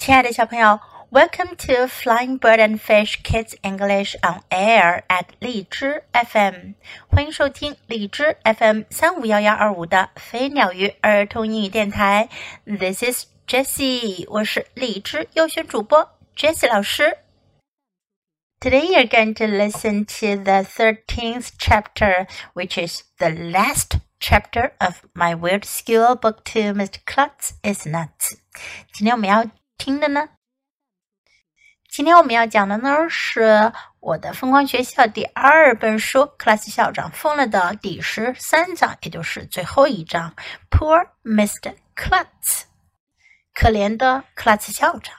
亲爱的小朋友，Welcome to Flying Bird and Fish Kids English on Air at 荔枝 FM，欢迎收听荔枝 FM 三五幺幺二五的飞鸟鱼儿童英语电台。This is Jessie，我是荔枝优选主播 Jessie 老师。Today you're going to listen to the thirteenth chapter, which is the last chapter of my Weird School Book Two. Mr. Klutz is nuts. 今天我们要听的呢？今天我们要讲的呢是我的疯狂学校第二本书《克拉斯校长疯了》的第十三章，也就是最后一章。Poor Mr. Klutz，可怜的克拉斯校长。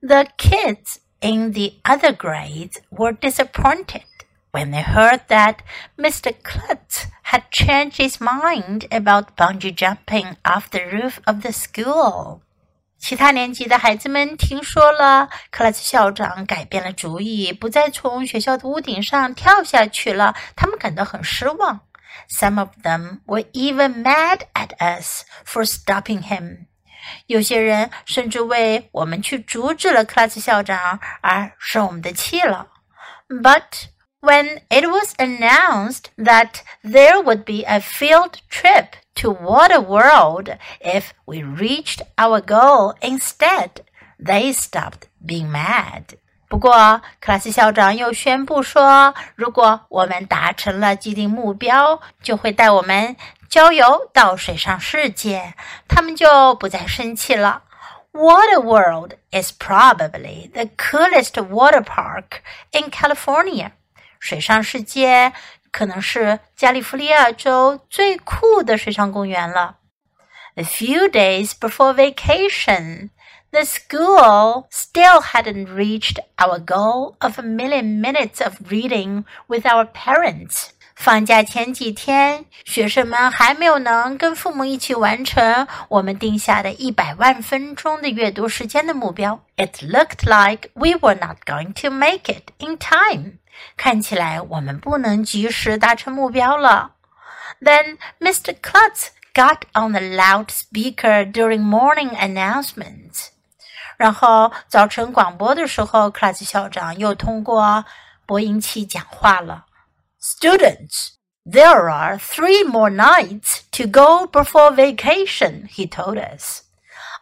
The kids in the other grades were disappointed when they heard that Mr. Klutz had changed his mind about bungee jumping off the roof of the school. 其他年级的孩子们听说了克拉斯校长改变了主意，不再从学校的屋顶上跳下去了，他们感到很失望。Some of them were even mad at us for stopping him。有些人甚至为我们去阻止了克拉斯校长而生我们的气了。But when it was announced that there would be a field trip to Water World if we reached our goal instead. They stopped being mad. 不过，克拉斯校长又宣布说，如果我们达成了既定目标，就会带我们郊游到水上世界，他们就不再生气了。Water World is probably the coolest water park in California. 水上世界。可能是加利福尼亚州最酷的水上公园了。A few days before vacation, the school still hadn't reached our goal of a million minutes of reading with our parents. 放假前几天，学生们还没有能跟父母一起完成我们定下的一百万分钟的阅读时间的目标。It looked like we were not going to make it in time. 看起来我们不能及时达成目标了。Then Mr. Klutz got on the loudspeaker during morning announcements。然后早晨广播的时候，克拉斯校长又通过播音器讲话了。Students, there are three more nights to go before vacation, he told us.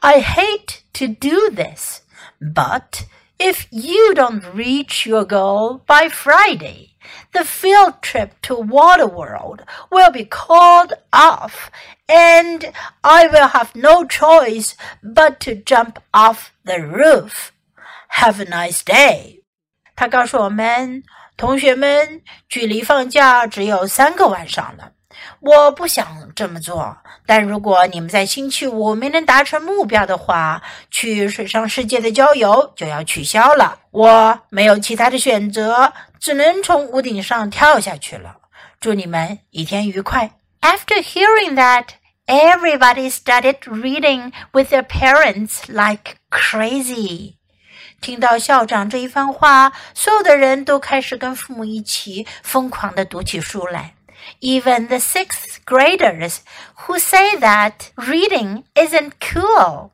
I hate to do this, but if you don't reach your goal by Friday, the field trip to Waterworld will be called off, and I will have no choice but to jump off the roof. Have a nice day. 他告诉我们，同学们，距离放假只有三个晚上了。 我不想这么做，但如果你们在星期五没能达成目标的话，去水上世界的郊游就要取消了。我没有其他的选择，只能从屋顶上跳下去了。祝你们一天愉快。After hearing that, everybody started reading with their parents like crazy. 听到校长这一番话，所有的人都开始跟父母一起疯狂的读起书来。even the sixth graders who say that reading isn't cool.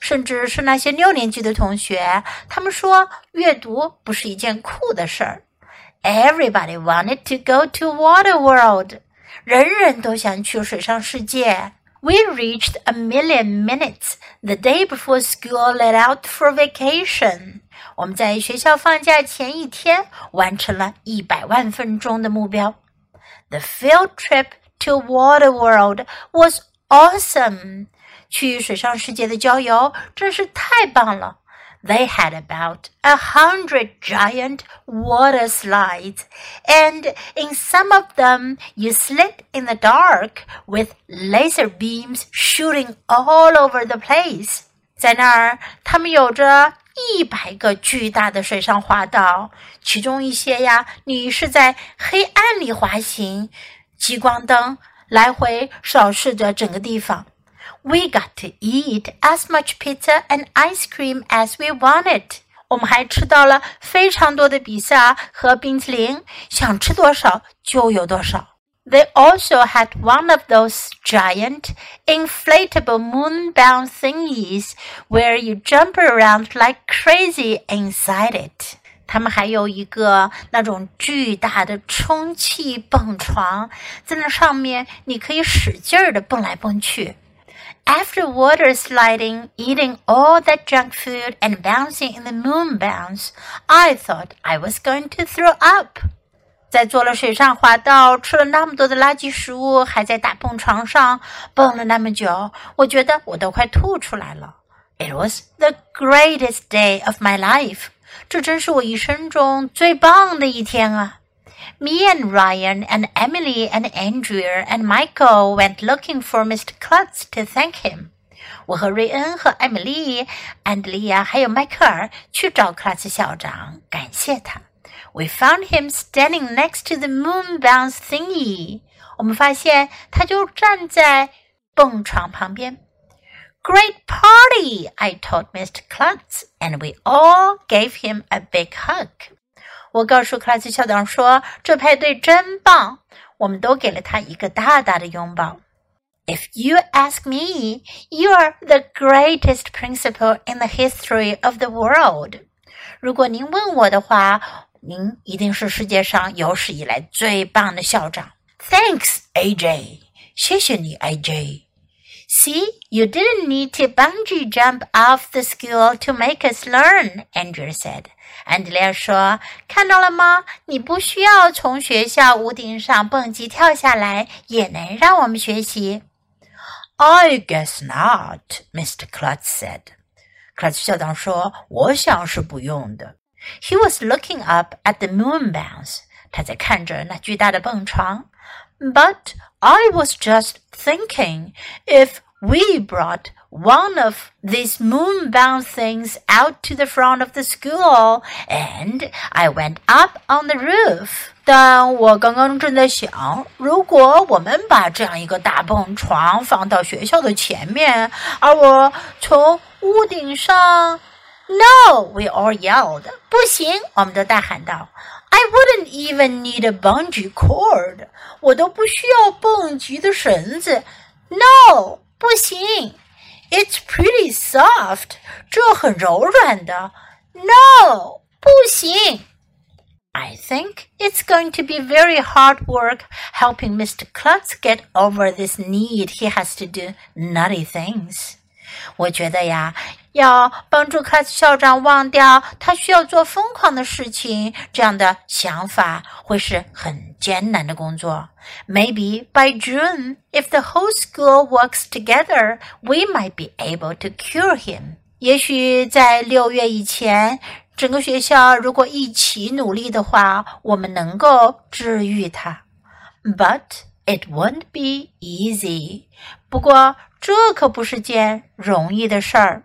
甚至是那些六年级的同学，他们说阅读不是一件酷的事儿。Everybody wanted to go to Water World，人人都想去水上世界。We reached a million minutes the day before school let out for vacation。我们在学校放假前一天完成了一百万分钟的目标。 the field trip to Water World was awesome. 去水上世界的郊游真是太棒了。They had about a hundred giant water slides, and in some of them you slid in the dark with laser beams shooting all over the place. 在那儿，他们有着 一百个巨大的水上滑道，其中一些呀，你是在黑暗里滑行，激光灯来回扫视着整个地方。We got to eat as much pizza and ice cream as we wanted。我们还吃到了非常多的比萨和冰淇淋，想吃多少就有多少。They also had one of those giant inflatable moon bounce thingies where you jump around like crazy inside it. 他们还有一个那种巨大的充气蹦床，在那上面你可以使劲儿的蹦来蹦去。After water sliding, eating all that junk food, and bouncing in the moon bounce, I thought I was going to throw up. 在做了水上滑道，吃了那么多的垃圾食物，还在大蹦床上蹦了那么久，我觉得我都快吐出来了。It was the greatest day of my life，这真是我一生中最棒的一天啊！Me and Ryan and Emily and Andrea and Michael went looking for Mr. Klutz to thank him。我和瑞恩和艾米丽、安德利亚还有迈克尔去找克拉斯校长，感谢他。we found him standing next to the moon bounce thingy. 我们发现他就站在蹦床旁边。Great party! I told Mr. Klutz, and we all gave him a big hug. 我告诉克拉斯校长说，这派对真棒，我们都给了他一个大大的拥抱。If you ask me, you are the greatest principal in the history of the world. 如果您问我的话， 您一定是世界上有史以来最棒的校长。Thanks, AJ，谢谢你，AJ。See, you didn't need to bungee jump off the school to make us learn, Andrea said. 安德烈说：“看到了吗？你不需要从学校屋顶上蹦极跳下来，也能让我们学习。” I guess not, Mr. Klutz said. 克拉斯校长说：“我想是不用的。” He was looking up at the moon bounce. 他在看着那巨大的蹦床。But I was just thinking if we brought one of these moon bounce things out to the front of the school and I went up on the roof. 但我刚刚正在想，如果我们把这样一个大蹦床放到学校的前面，而我从屋顶上 no, we all yelled. 不行，我们都大喊道。I wouldn't even need a bungee cord. 我都不需要蹦极的绳子。No，不行。It's pretty soft. 这很柔软的。No，不行。I think it's going to be very hard work helping Mr. Klutz get over this need he has to do nutty things. 我觉得呀， 要帮助卡斯校长忘掉他需要做疯狂的事情这样的想法，会是很艰难的工作。Maybe by June, if the whole school works together, we might be able to cure him. 也许在六月以前，整个学校如果一起努力的话，我们能够治愈他。But it won't be easy. 不过这可不是件容易的事儿。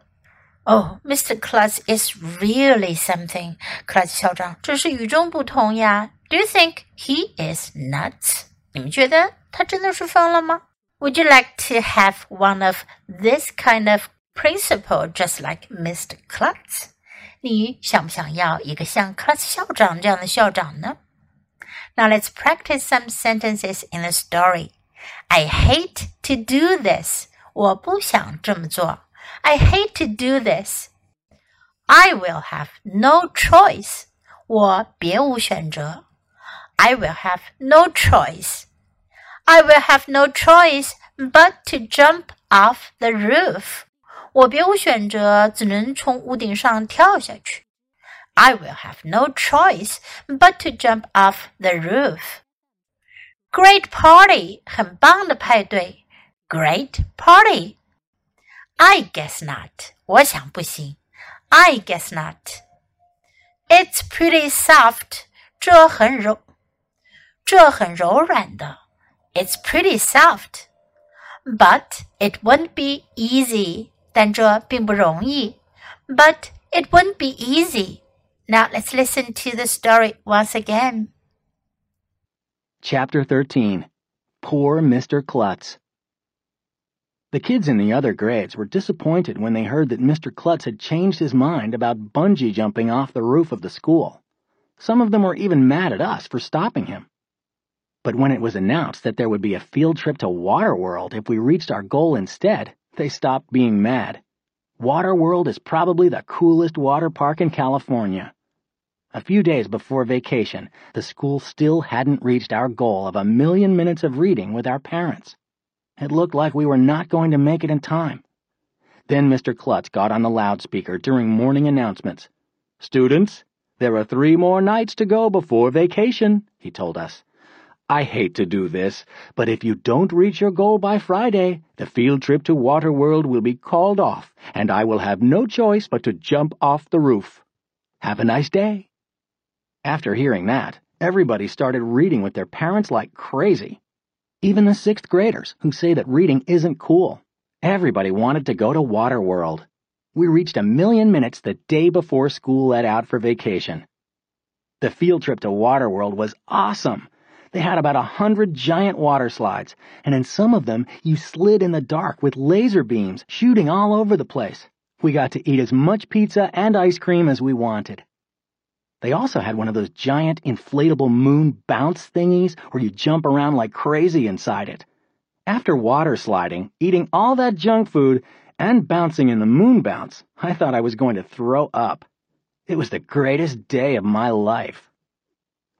Oh, Mr. Klutz is really something. 克拉斯校长真是与众不同呀。Do you think he is nuts? 你们觉得他真的是疯了吗？Would you like to have one of this kind of principal just like Mr. Klutz? 你想不想要一个像克拉斯校长这样的校长呢？Now let's practice some sentences in the story. I hate to do this. 我不想这么做。 I hate to do this. I will have no choice. 我别无选择。I will have no choice. I will have no choice but to jump off the roof. 我别无选择，只能从屋顶上跳下去。I will have no choice but to jump off the roof. Great party，很棒的派对。Great party。 I guess not. 我想不行。I guess not. It's pretty soft. 这很柔，这很柔软的。It's pretty soft. But it won't be easy. 但这并不容易。But it won't be easy. Now let's listen to the story once again. Chapter 13 Poor Mr. Klutz. the kids in the other grades were disappointed when they heard that Mr. Klutz had changed his mind about bungee jumping off the roof of the school. Some of them were even mad at us for stopping him. But when it was announced that there would be a field trip to Waterworld if we reached our goal instead, they stopped being mad. Waterworld is probably the coolest water park in California. A few days before vacation, the school still hadn't reached our goal of a million minutes of reading with our parents. It looked like we were not going to make it in time. Then Mr. Klutz got on the loudspeaker during morning announcements. Students, there are three more nights to go before vacation, he told us. I hate to do this, but if you don't reach your goal by Friday, the field trip to Waterworld will be called off, and I will have no choice but to jump off the roof. Have a nice day. After hearing that, everybody started reading with their parents like crazy. Even the sixth graders, who say that reading isn't cool. Everybody wanted to go to Waterworld. We reached a million minutes the day before school let out for vacation. The field trip to Waterworld was awesome. They had about a hundred giant water slides, and in some of them you slid in the dark with laser beams shooting all over the place. We got to eat as much pizza and ice cream as we wanted. They also had one of those giant inflatable moon bounce thingies where you jump around like crazy inside it. After water sliding, eating all that junk food, and bouncing in the moon bounce, I thought I was going to throw up. It was the greatest day of my life.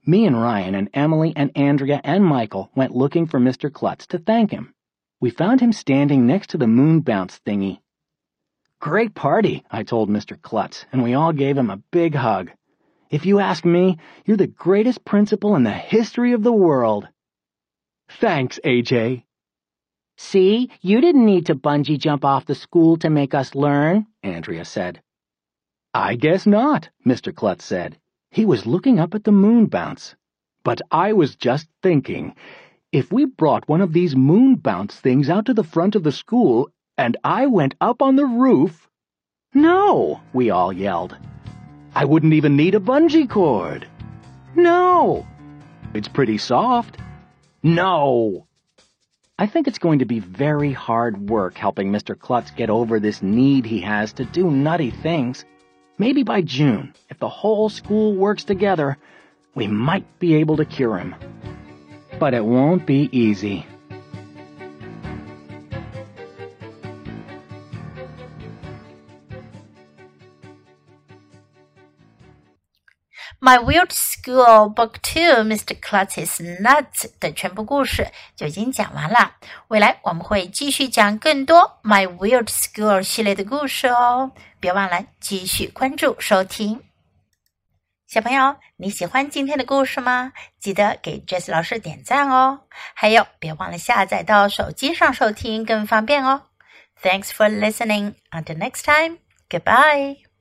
Me and Ryan and Emily and Andrea and Michael went looking for Mr. Klutz to thank him. We found him standing next to the moon bounce thingy. Great party, I told Mr. Klutz, and we all gave him a big hug. If you ask me, you're the greatest principal in the history of the world. Thanks, AJ. See, you didn't need to bungee jump off the school to make us learn, Andrea said. I guess not, Mr. Klutz said. He was looking up at the moon bounce. But I was just thinking, if we brought one of these moon bounce things out to the front of the school and I went up on the roof... No, we all yelled. I wouldn't even need a bungee cord. No. It's pretty soft. No. I think it's going to be very hard work helping Mr. Klutz get over this need he has to do nutty things. Maybe by June, if the whole school works together, we might be able to cure him. But it won't be easy. My Weird School Book Two, Mr. Klutz's Nuts 的全部故事就已经讲完了。未来我们会继续讲更多 My Weird School 系列的故事哦，别忘了继续关注收听。小朋友，你喜欢今天的故事吗？记得给 Jess 老师点赞哦。还有，别忘了下载到手机上收听更方便哦。Thanks for listening. Until next time. Goodbye.